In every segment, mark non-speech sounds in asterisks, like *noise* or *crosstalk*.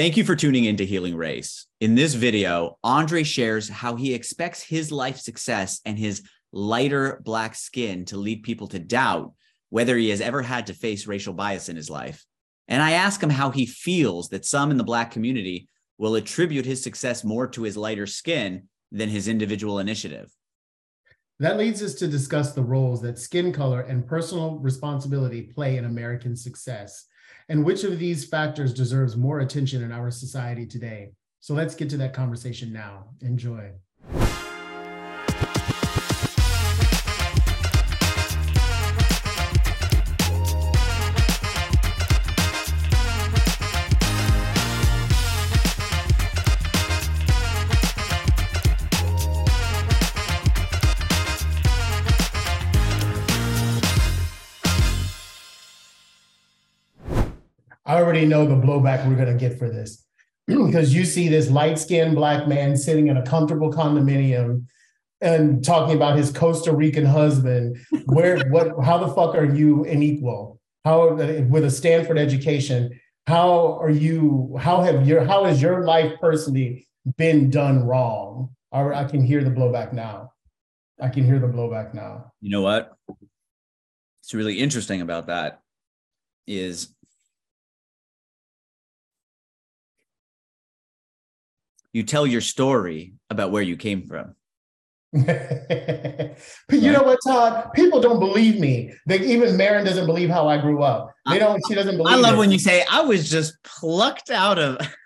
Thank you for tuning in to Healing Race. In this video, Andre shares how he expects his life success and his lighter black skin to lead people to doubt whether he has ever had to face racial bias in his life. And I ask him how he feels that some in the black community will attribute his success more to his lighter skin than his individual initiative. That leads us to discuss the roles that skin color and personal responsibility play in American success and which of these factors deserves more attention in our society today. So let's get to that conversation now. Enjoy. I already know the blowback we're going to get for this *clears throat* because you see this light skinned black man sitting in a comfortable condominium and talking about his Costa Rican husband. Where, *laughs* what, how the fuck are you an equal? How, with a Stanford education, how are you, how have your, how has your life personally been done wrong? I, I can hear the blowback now. I can hear the blowback now. You know what? It's really interesting about that is you tell your story about where you came from. *laughs* but you know what, Todd? People don't believe me. They, even Marin doesn't believe how I grew up. They don't. She doesn't believe. I love it. when you say I was just plucked out of. *laughs*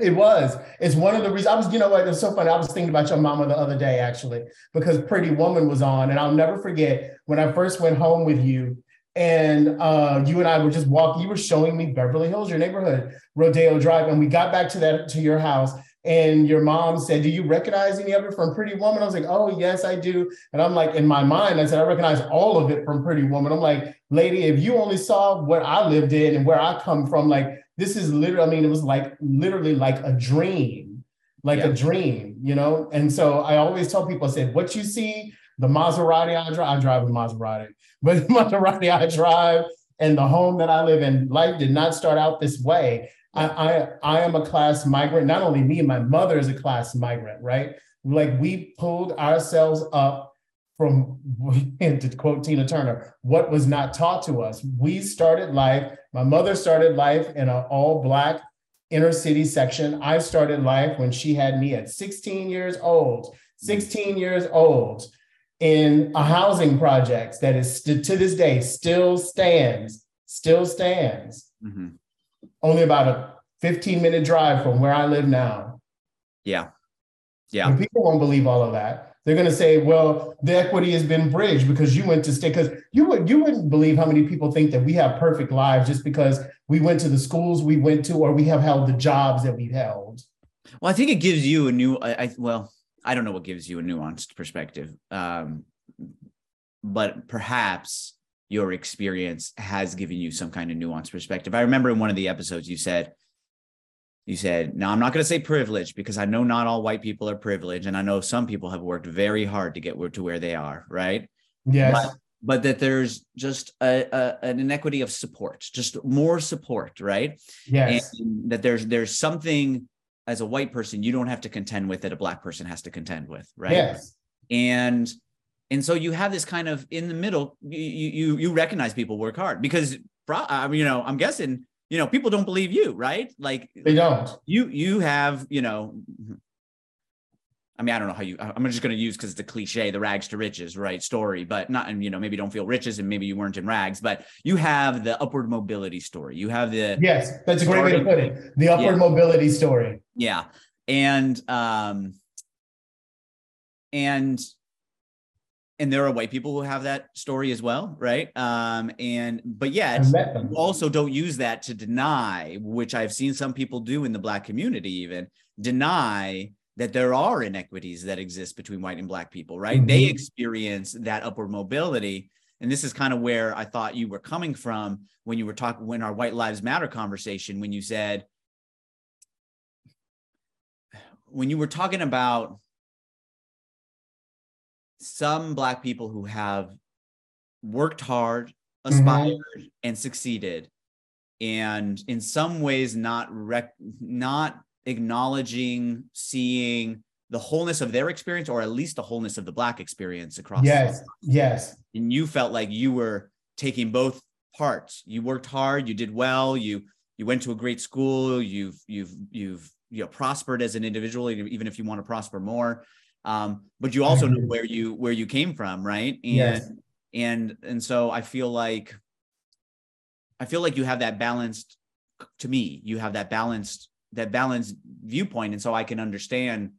It was. It's one of the reasons. I was, you know what? It's so funny. I was thinking about your mama the other day, actually, because Pretty Woman was on, and I'll never forget when I first went home with you and uh, you and I were just walking. You were showing me Beverly Hills, your neighborhood, Rodeo Drive, and we got back to that to your house. And your mom said, "Do you recognize any of it from Pretty Woman?" I was like, "Oh yes, I do." And I'm like, in my mind, I said, "I recognize all of it from Pretty Woman." I'm like, "Lady, if you only saw what I lived in and where I come from, like this is literally. I mean, it was like literally like a dream, like yeah. a dream, you know." And so I always tell people, I said, "What you see." The Maserati I drive, I drive a Maserati, but *laughs* the Maserati I drive and the home that I live in, life did not start out this way. I, I, I am a class migrant. Not only me, my mother is a class migrant, right? Like we pulled ourselves up from, *laughs* to quote Tina Turner, what was not taught to us. We started life, my mother started life in an all Black inner city section. I started life when she had me at 16 years old. 16 years old in a housing project that is st- to this day still stands, still stands. Mm-hmm. Only about a 15 minute drive from where I live now. Yeah. Yeah. And people won't believe all of that. They're going to say, well, the equity has been bridged because you went to stay. Because you would you wouldn't believe how many people think that we have perfect lives just because we went to the schools we went to or we have held the jobs that we've held. Well, I think it gives you a new. I, I well, I don't know what gives you a nuanced perspective. Um, but perhaps your experience has given you some kind of nuanced perspective. I remember in one of the episodes you said, you said, now I'm not going to say privilege because I know not all white people are privileged. And I know some people have worked very hard to get to where they are. Right. Yes. But, but that there's just a, a, an inequity of support, just more support. Right. Yes. And that there's, there's something as a white person you don't have to contend with that a black person has to contend with, right? Yes. And and so you have this kind of in the middle. You you you recognize people work hard because I mean, you know I'm guessing you know people don't believe you, right? Like they don't. You you have you know I mean, I don't know how you, I'm just going to use because it's a cliche, the rags to riches, right? Story, but not, and you know, maybe don't feel riches and maybe you weren't in rags, but you have the upward mobility story. You have the, yes, that's a great way to put it. The upward yeah. mobility story. Yeah. And, um, and, and there are white people who have that story as well, right? Um, and but yet also don't use that to deny, which I've seen some people do in the black community, even deny that there are inequities that exist between white and black people, right? Mm-hmm. They experience that upward mobility. And this is kind of where I thought you were coming from when you were talking, when our White Lives Matter conversation, when you said, when you were talking about some black people who have worked hard, mm-hmm. aspired, mm-hmm. and succeeded, and in some ways not rec- not acknowledging seeing the wholeness of their experience or at least the wholeness of the black experience across yes yes. And you felt like you were taking both parts. You worked hard you did well you you went to a great school you've you've you've you know prospered as an individual even if you want to prosper more. Um, but you also know where you where you came from right? And yes. and and so i feel like i feel like you have that balanced to me you have that balanced that balanced viewpoint and so i can understand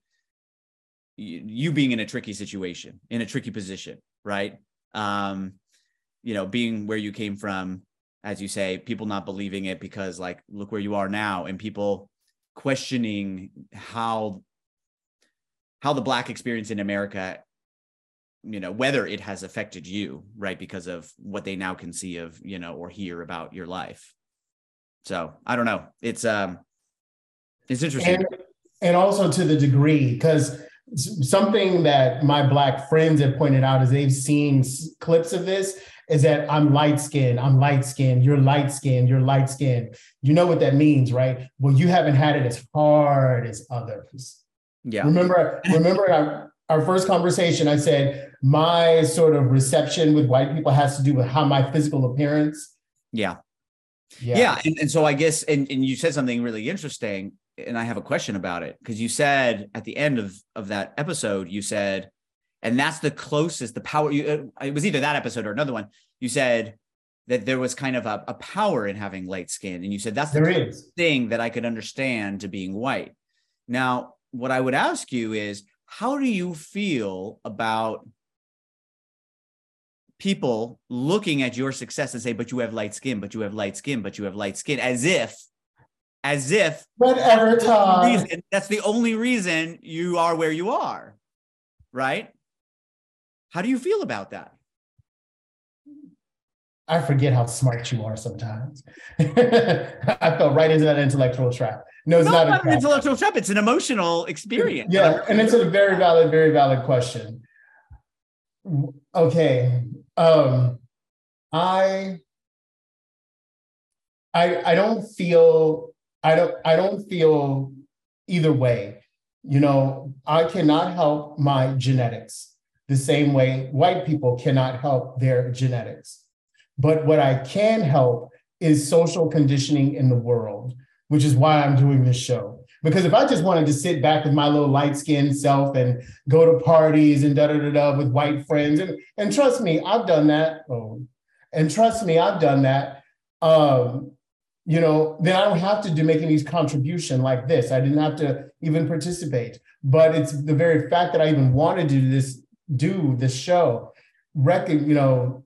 you, being in a tricky situation in a tricky position right? Um you know being where you came from as you say people not believing it because like look where you are now and people questioning how how the black experience in america you know whether it has affected you right because of what they now can see of you know or hear about your life. So i don't know. It's um it's interesting and, and also to the degree because something that my black friends have pointed out is they've seen clips of this is that I'm light skinned, I'm light skinned, you're light skinned, you're light skinned. You know what that means, right? Well, you haven't had it as hard as others. Yeah. Remember, *laughs* remember our, our first conversation, I said my sort of reception with white people has to do with how my physical appearance. Yeah. Yeah. yeah. And, and so I guess, and, and you said something really interesting, and I have a question about it because you said at the end of, of that episode, you said, and that's the closest the power you uh, it was either that episode or another one you said that there was kind of a, a power in having light skin and you said that's the thing that i could understand to being white. Now what i would ask you is how do you feel about people looking at your success and say but you have light skin but you have light skin but you have light skin as if as if whatever time that's the only reason you are where you are right how do you feel about that? I forget how smart you are sometimes. *laughs* I fell right into that intellectual trap. No, it's no, not, not an intellectual trap. It's an emotional experience. Yeah, and it's a very valid, very valid question. Okay, um, I, I, I don't feel, I don't, I don't feel either way. You know, I cannot help my genetics the same way white people cannot help their genetics. But what I can help is social conditioning in the world, which is why I'm doing this show. Because if I just wanted to sit back with my little light skinned self and go to parties and da da da da with white friends, and, and trust me, I've done that. Oh, and trust me, I've done that. Um, you know, then I don't have to do make any contribution like this. I didn't have to even participate. But it's the very fact that I even wanted to do this do this show, reckon you know,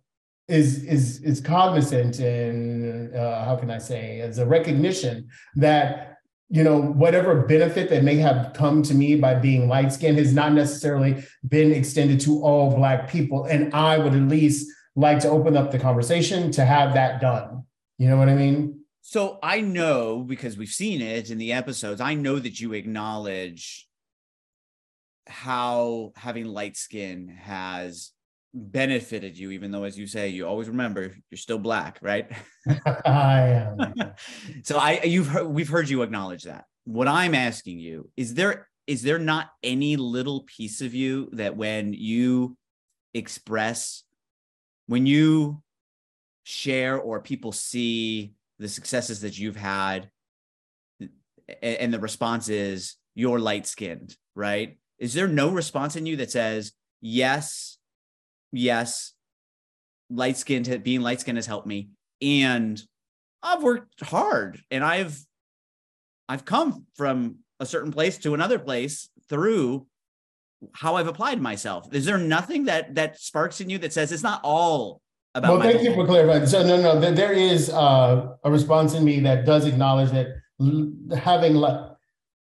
is is is cognizant and uh, how can I say as a recognition that you know whatever benefit that may have come to me by being light skinned has not necessarily been extended to all black people, and I would at least like to open up the conversation to have that done. You know what I mean? So I know because we've seen it in the episodes. I know that you acknowledge how having light skin has benefited you, even though, as you say, you always remember you're still black, right? *laughs* I am. *laughs* so I, you've heard, we've heard you acknowledge that. What I'm asking you is there is there not any little piece of you that when you express, when you share or people see the successes that you've had, and the response is you're light skinned, right? is there no response in you that says yes yes light skinned, being light skinned has helped me and i've worked hard and i've i've come from a certain place to another place through how i've applied myself is there nothing that that sparks in you that says it's not all about well thank you for clarifying so no no there is uh, a response in me that does acknowledge that having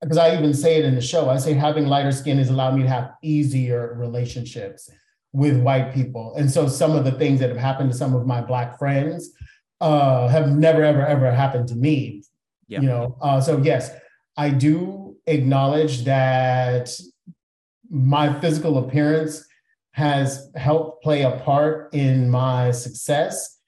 because I even say it in the show. I say having lighter skin has allowed me to have easier relationships with white people. And so some of the things that have happened to some of my black friends uh, have never, ever, ever happened to me. Yeah. You know, uh, so yes, I do acknowledge that my physical appearance has helped play a part in my success.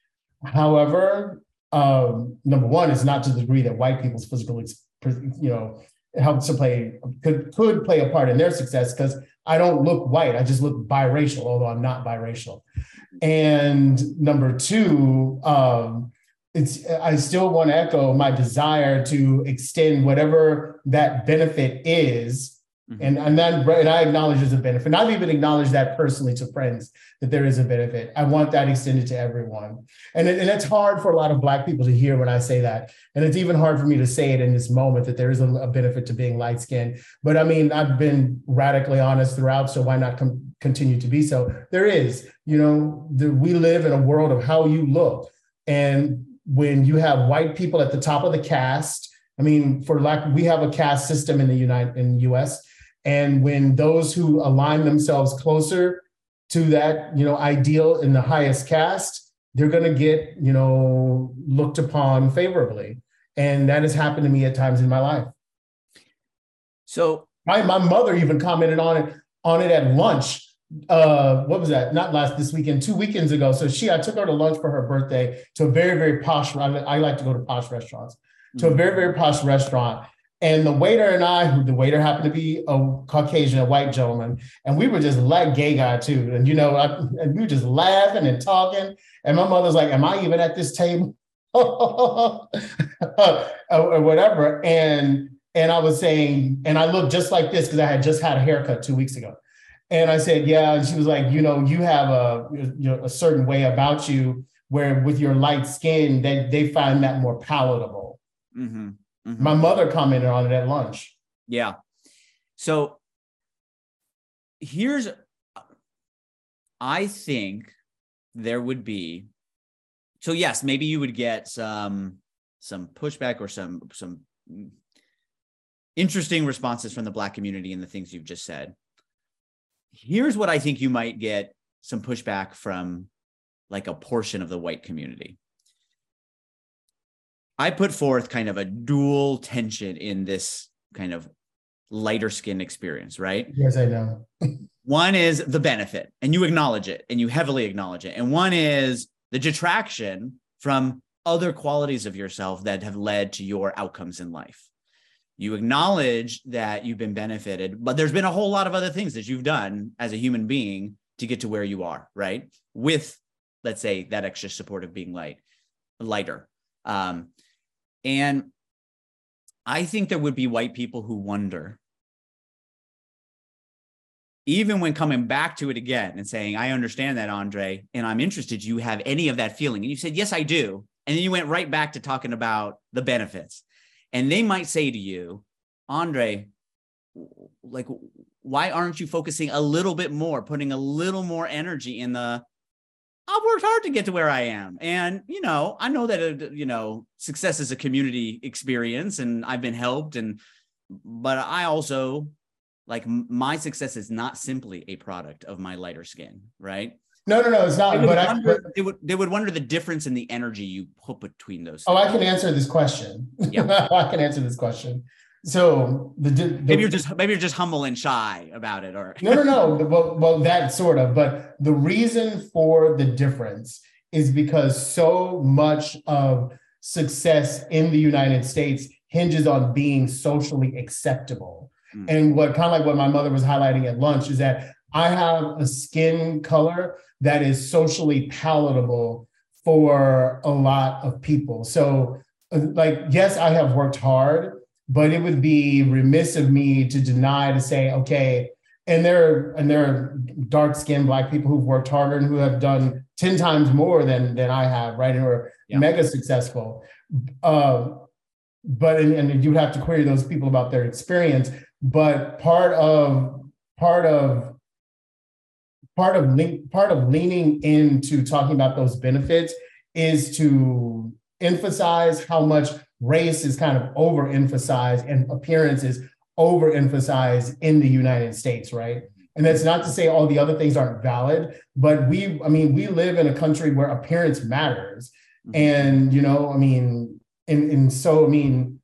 However, um, number one is not to the degree that white people's physical, you know, helps to play could could play a part in their success because I don't look white. I just look biracial, although I'm not biracial. And number two, um, it's I still want to echo my desire to extend whatever that benefit is Mm-hmm. And and then and I acknowledge there's a benefit. And I've even acknowledged that personally to friends that there is a benefit. I want that extended to everyone. And, it, and it's hard for a lot of Black people to hear when I say that. And it's even hard for me to say it in this moment that there is a, a benefit to being light skinned. But I mean, I've been radically honest throughout, so why not com- continue to be so? There is, you know, the, we live in a world of how you look. And when you have white people at the top of the cast, I mean, for lack, we have a caste system in the United in the U.S. And when those who align themselves closer to that, you know, ideal in the highest caste, they're going to get, you know, looked upon favorably. And that has happened to me at times in my life. So my, my mother even commented on it on it at lunch. Uh, what was that? Not last this weekend, two weekends ago. So she, I took her to lunch for her birthday to a very, very posh. I, I like to go to posh restaurants. To a mm-hmm. very, very posh restaurant, and the waiter and I, who the waiter happened to be a Caucasian, a white gentleman, and we were just like gay guy too. And you know, I, and we were just laughing and talking. And my mother's like, "Am I even at this table?" *laughs* or whatever. And and I was saying, and I looked just like this because I had just had a haircut two weeks ago. And I said, "Yeah." And she was like, "You know, you have a you know, a certain way about you where with your light skin, that they, they find that more palatable." Mm-hmm. Mm-hmm. My mother commented on it at lunch. Yeah. So here's, I think there would be, so yes, maybe you would get some some pushback or some some interesting responses from the black community and the things you've just said. Here's what I think you might get some pushback from like a portion of the white community. I put forth kind of a dual tension in this kind of lighter skin experience, right? Yes, I know. *laughs* one is the benefit, and you acknowledge it, and you heavily acknowledge it. And one is the detraction from other qualities of yourself that have led to your outcomes in life. You acknowledge that you've been benefited, but there's been a whole lot of other things that you've done as a human being to get to where you are, right? With, let's say, that extra support of being light, lighter. Um, and I think there would be white people who wonder, even when coming back to it again and saying, I understand that, Andre, and I'm interested, you have any of that feeling? And you said, Yes, I do. And then you went right back to talking about the benefits. And they might say to you, Andre, like, why aren't you focusing a little bit more, putting a little more energy in the I've worked hard to get to where I am. And, you know, I know that, uh, you know, success is a community experience and I've been helped. And, but I also, like, my success is not simply a product of my lighter skin, right? No, no, no, it's not. They but wonder, I, they would they would wonder the difference in the energy you put between those. Oh, I can answer this question. Yeah, *laughs* I can answer this question. So the, the, maybe you're just maybe you're just humble and shy about it, or no, no, no. Well, well, that sort of. But the reason for the difference is because so much of success in the United States hinges on being socially acceptable. Mm. And what kind of like what my mother was highlighting at lunch is that I have a skin color that is socially palatable for a lot of people. So, uh, like, yes, I have worked hard but it would be remiss of me to deny to say, okay, and there are, and there are dark skinned black people who've worked harder and who have done 10 times more than than I have, right? And are yeah. mega successful. Uh, but and, and you have to query those people about their experience. But part of part of part of le- part of leaning into talking about those benefits is to emphasize how much race is kind of overemphasized and appearance is overemphasized in the United States, right? And that's not to say all the other things aren't valid, but we, I mean, we live in a country where appearance matters. Mm-hmm. And, you know, I mean, in, in so, I mean,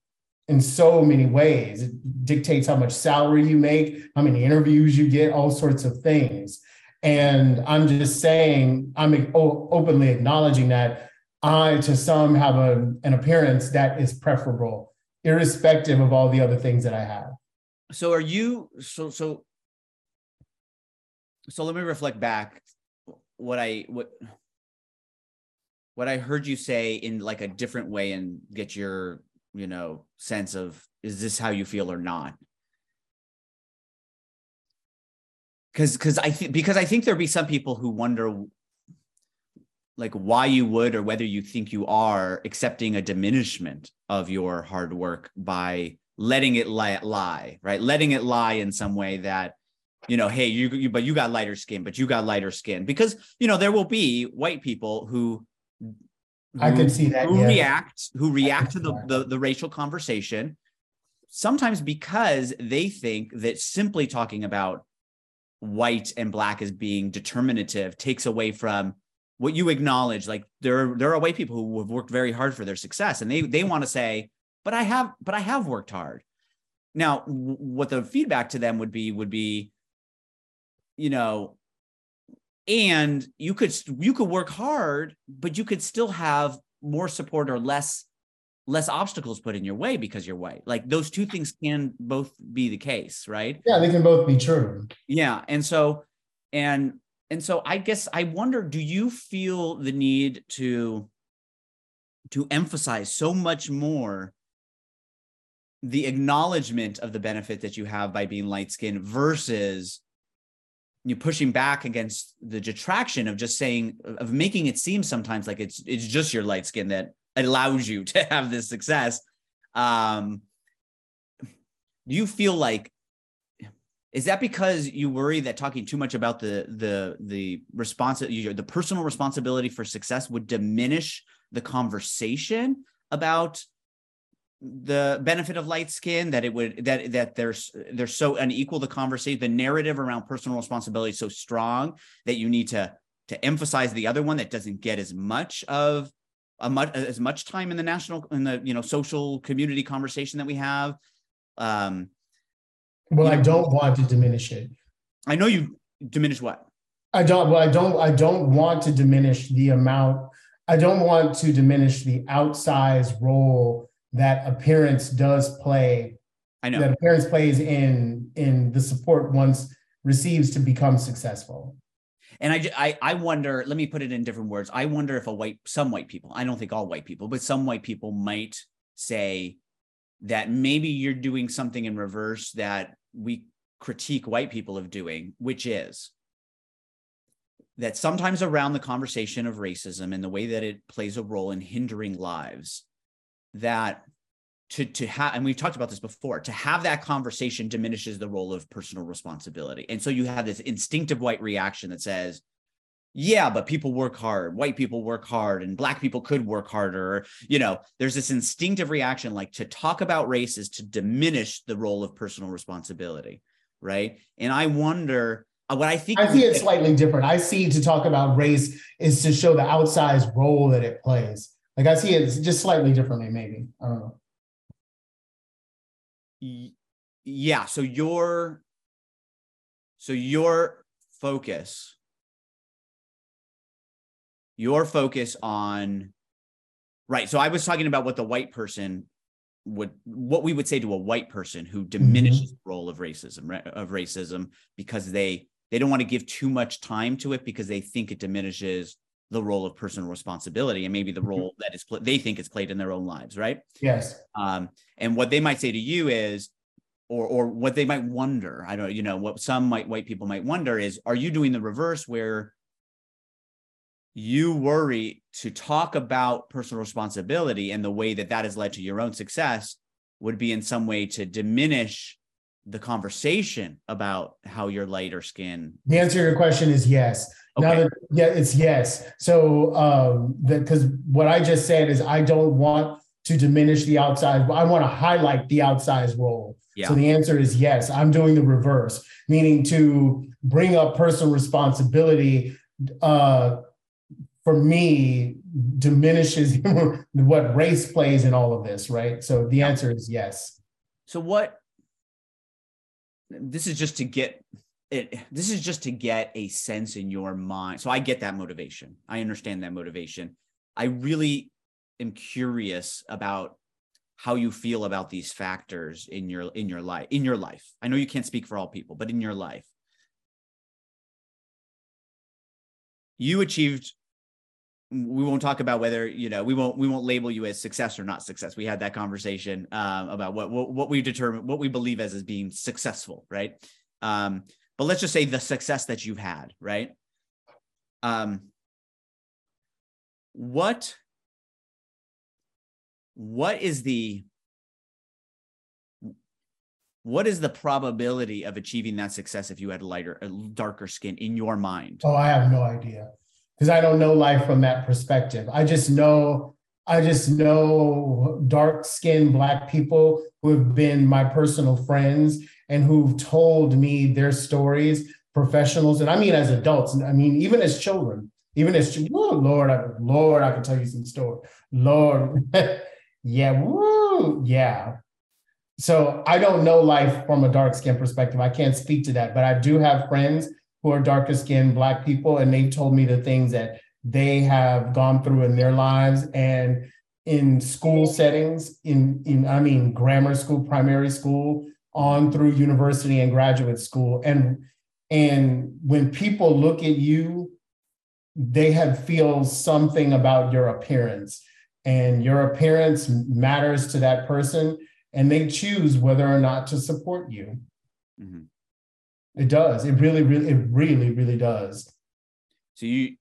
in so many ways, it dictates how much salary you make, how many interviews you get, all sorts of things. And I'm just saying, I'm openly acknowledging that I, to some, have a, an appearance that is preferable, irrespective of all the other things that I have. So are you so so so let me reflect back what I what what I heard you say in like a different way and get your, you know, sense of is this how you feel or not? Cuz cuz I think because I think there'd be some people who wonder like why you would or whether you think you are accepting a diminishment of your hard work by letting it lie, lie right? Letting it lie in some way that you know hey you, you but you got lighter skin but you got lighter skin. Because you know there will be white people who, who i can see that who yeah. react who react to the, the the racial conversation sometimes because they think that simply talking about white and black as being determinative takes away from what you acknowledge like there there are white people who have worked very hard for their success and they they want to say but i have but i have worked hard. Now what the feedback to them would be would be you know and you could you could work hard but you could still have more support or less less obstacles put in your way because you're white. Like those two things can both be the case right? Yeah they can both be true. Yeah and so and and so i guess i wonder do you feel the need to to emphasize so much more the acknowledgement of the benefit that you have by being light skinned versus you pushing back against the detraction of just saying of making it seem sometimes like it's it's just your light skin that allows you *laughs* to have this success? Um do you feel like is that because you worry that talking too much about the the the response the personal responsibility for success would diminish the conversation about the benefit of light skin that it would that that there's there's so unequal the conversation the narrative around personal responsibility is so strong that you need to to emphasize the other one that doesn't get as much of a much as much time in the national in the you know social community conversation that we have. Um well, I don't want to diminish it. I know you diminish what? I don't. Well, I don't. I don't want to diminish the amount. I don't want to diminish the outsized role that appearance does play. I know that appearance plays in in the support once receives to become successful. And I, I, I wonder. Let me put it in different words. I wonder if a white, some white people. I don't think all white people, but some white people might say that maybe you're doing something in reverse that we critique white people of doing, which is that sometimes around the conversation of racism and the way that it plays a role in hindering lives, that to to have and we've talked about this before to have that conversation diminishes the role of personal responsibility. And so you have this instinctive white reaction that says yeah but people work hard. White people work hard and black people could work harder. You know there's this instinctive reaction like to talk about race is to diminish the role of personal responsibility right? And i wonder uh, what i think i see it slightly different. I see to talk about race is to show the outsized role that it plays. Like i see it just slightly differently maybe. I don't know. Yeah so your so your focus your focus on right so i was talking about what the white person would what we would say to a white person who mm-hmm. diminishes the role of racism of racism because they they don't want to give too much time to it because they think it diminishes the role of personal responsibility and maybe the mm-hmm. role that is they think is played in their own lives right yes um and what they might say to you is or or what they might wonder i don't you know what some might white people might wonder is are you doing the reverse where you worry to talk about personal responsibility and the way that that has led to your own success would be in some way to diminish the conversation about how you're lighter skin the answer to your question is yes okay. now that yeah it's yes so um because what i just said is i don't want to diminish the outside i want to highlight the outsized role yeah. so the answer is yes i'm doing the reverse meaning to bring up personal responsibility uh for me diminishes *laughs* what race plays in all of this, right? So the answer is yes. So what this is just to get it this is just to get a sense in your mind. So I get that motivation. I understand that motivation. I really am curious about how you feel about these factors in your in your life in your life. I know you can't speak for all people, but in your life. You achieved we won't talk about whether you know we won't we won't label you as success or not success. We had that conversation um, about what, what what we determine what we believe as as being successful right? Um, but let's just say the success that you've had right? Um, what what is the what is the probability of achieving that success if you had lighter a darker skin in your mind? Oh i have no idea because I don't know life from that perspective. I just know I just know dark skinned black people who have been my personal friends and who've told me their stories, professionals, and I mean as adults, I mean even as children, even as oh, Lord, I, Lord, I can tell you some story. Lord, *laughs* yeah, woo, yeah. So I don't know life from a dark skin perspective. I can't speak to that, but I do have friends who are darker skinned Black people, and they've told me the things that they have gone through in their lives and in school settings, in, in I mean, grammar school, primary school, on through university and graduate school. And, and when people look at you, they have feel something about your appearance and your appearance matters to that person and they choose whether or not to support you. Mm-hmm. It does. It really, really, it really, really does. So you,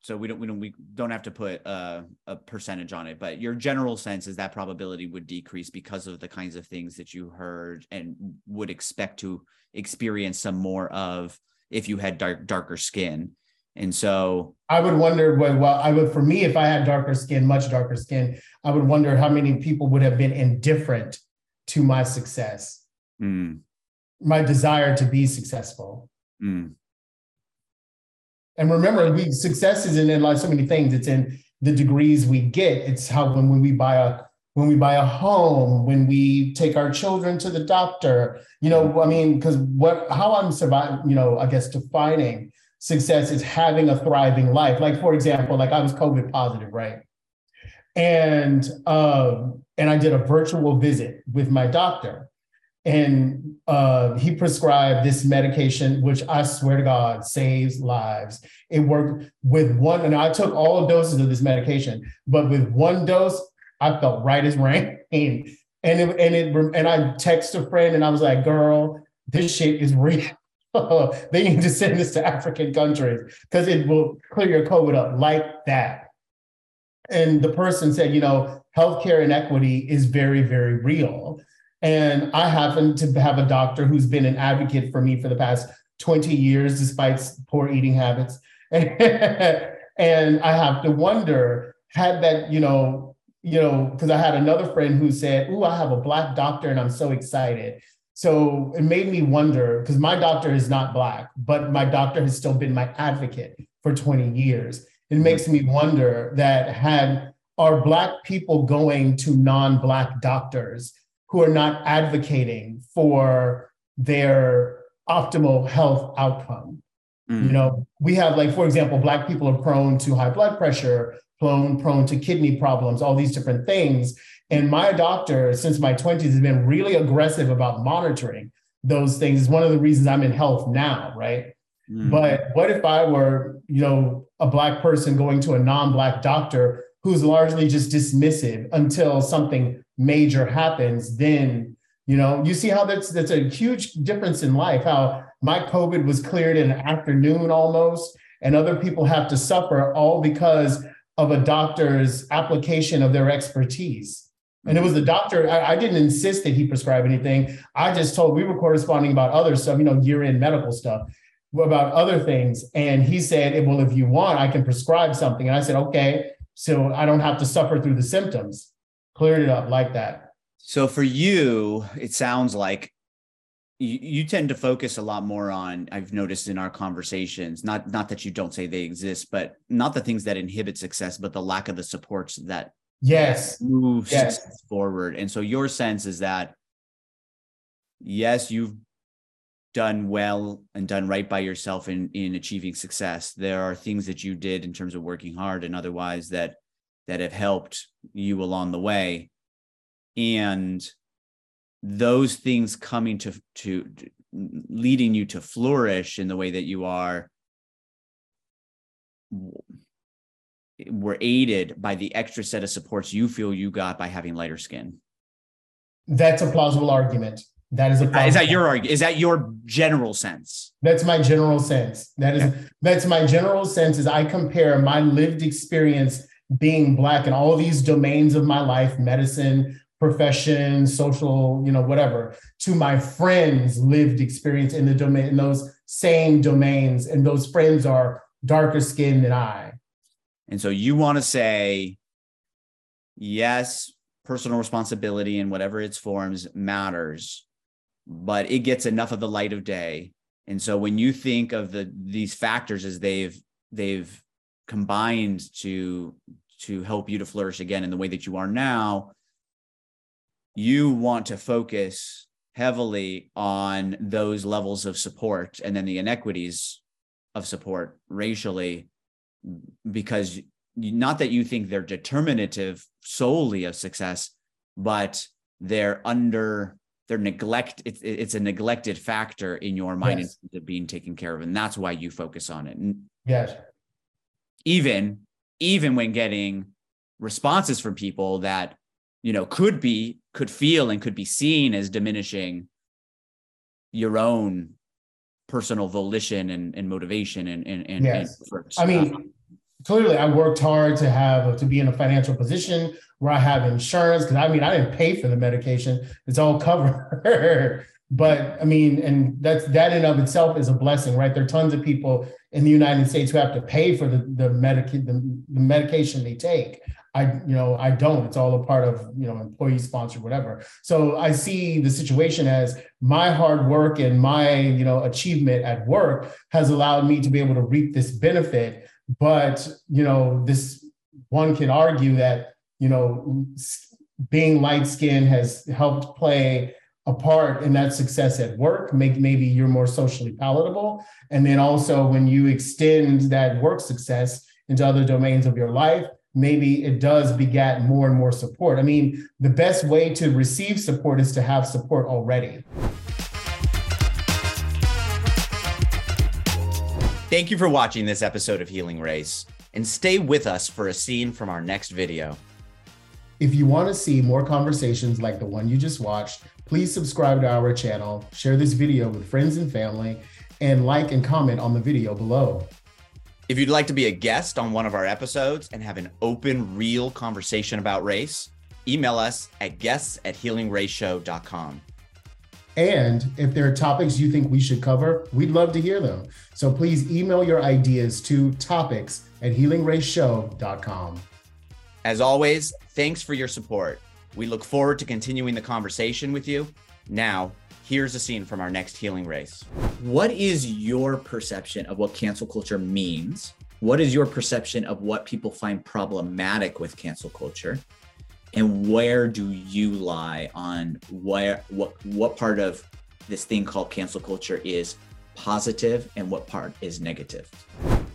so we don't, we don't, we don't have to put a, a percentage on it, but your general sense is that probability would decrease because of the kinds of things that you heard and would expect to experience some more of if you had dark, darker skin. And so I would wonder, well, well, I would, for me, if I had darker skin, much darker skin, I would wonder how many people would have been indifferent to my success. Mm my desire to be successful. Mm. And remember, we success isn't in like so many things. It's in the degrees we get. It's how when, when we buy a when we buy a home, when we take our children to the doctor, you know, I mean, because what how I'm surviving, you know, I guess defining success is having a thriving life. Like, for example, like I was COVID positive, right? And um, and I did a virtual visit with my doctor and uh, he prescribed this medication, which I swear to God saves lives. It worked with one, and I took all doses of this medication, but with one dose, I felt right as *laughs* rain. And it, and it and I text a friend, and I was like, "Girl, this shit is real. *laughs* they need to send this to African countries because it will clear your COVID up like that." And the person said, "You know, healthcare inequity is very, very real." And I happen to have a doctor who's been an advocate for me for the past 20 years, despite poor eating habits. *laughs* and I have to wonder, had that, you know, you know, because I had another friend who said, "Ooh, I have a black doctor, and I'm so excited." So it made me wonder because my doctor is not black, but my doctor has still been my advocate for 20 years. It mm-hmm. makes me wonder that had are black people going to non-black doctors who are not advocating for their optimal health outcome. Mm. You know, we have like, for example, Black people are prone to high blood pressure, prone, prone to kidney problems, all these different things. And my doctor, since my 20s, has been really aggressive about monitoring those things. It's one of the reasons I'm in health now, right? Mm. But what if I were, you know, a Black person going to a non Black doctor who's largely just dismissive until something major happens, then you know you see how that's that's a huge difference in life. How my COVID was cleared in an afternoon almost, and other people have to suffer all because of a doctor's application of their expertise. And it was the doctor, I, I, didn't insist that he prescribe anything. I just told we were corresponding about other stuff, you know, year-end medical stuff, about other things. And he said, Well, if you want, I can prescribe something. And I said, Okay. So I don't have to suffer through the symptoms cleared it up like that. So for you, it sounds like you, you tend to focus a lot more on i've noticed in our conversations not not that you don't say they exist but not the things that inhibit success but the lack of the supports that yes move yes. forward and so your sense is that yes you've done well and done right by yourself in in achieving success. There are things that you did in terms of working hard and otherwise that that have helped you along the way. And those things coming to to leading you to flourish in the way that you are were aided by the extra set of supports you feel you got by having lighter skin. That's a plausible argument that is a problem. is that your argument? Is that your general sense? That's my general sense. That is that's my general sense. Is I compare my lived experience being black in all these domains of my life, medicine, profession, social, you know, whatever, to my friends' lived experience in the domain in those same domains, and those friends are darker skinned than I. And so you want to say, yes, personal responsibility in whatever its forms matters but it gets enough of the light of day. And so when you think of the these factors as they've they've combined to to help you to flourish again in the way that you are now, you want to focus heavily on those levels of support and then the inequities of support racially because not that you think they're determinative solely of success but they're under they're neglect it's it's a neglected factor in your mind yes. of being taken care of and that's why you focus on it yes even even when getting responses from people that you know could be could feel and could be seen as diminishing your own personal volition and, and motivation and and, and, yes. and i mean clearly I worked hard to have to be in a financial position where I have insurance because I mean I didn't pay for the medication; it's all covered. *laughs* but I mean, and that's that in of itself is a blessing, right? There are tons of people in the United States who have to pay for the the, medic- the, the medication they take. I, you know, I don't. It's all a part of, you know, employee sponsored, whatever. So I see the situation as my hard work and my, you know, achievement at work has allowed me to be able to reap this benefit but you know this one can argue that you know being light skinned has helped play a part in that success at work make maybe you're more socially palatable. And then also when you extend that work success into other domains of your life maybe it does begat more and more support. I mean the best way to receive support is to have support already Thank you for watching this episode of Healing Race, and stay with us for a scene from our next video. If you want to see more conversations like the one you just watched, please subscribe to our channel, share this video with friends and family, and like and comment on the video below. If you'd like to be a guest on one of our episodes and have an open, real conversation about race, email us at guests at healingraceshow.com. And if there are topics you think we should cover, we'd love to hear them. So please email your ideas to topics at healingraceshow.com. As always, thanks for your support. We look forward to continuing the conversation with you. Now, here's a scene from our next Healing Race. What is your perception of what cancel culture means? What is your perception of what people find problematic with cancel culture? And where do you lie on where what what part of this thing called cancel culture is positive and what part is negative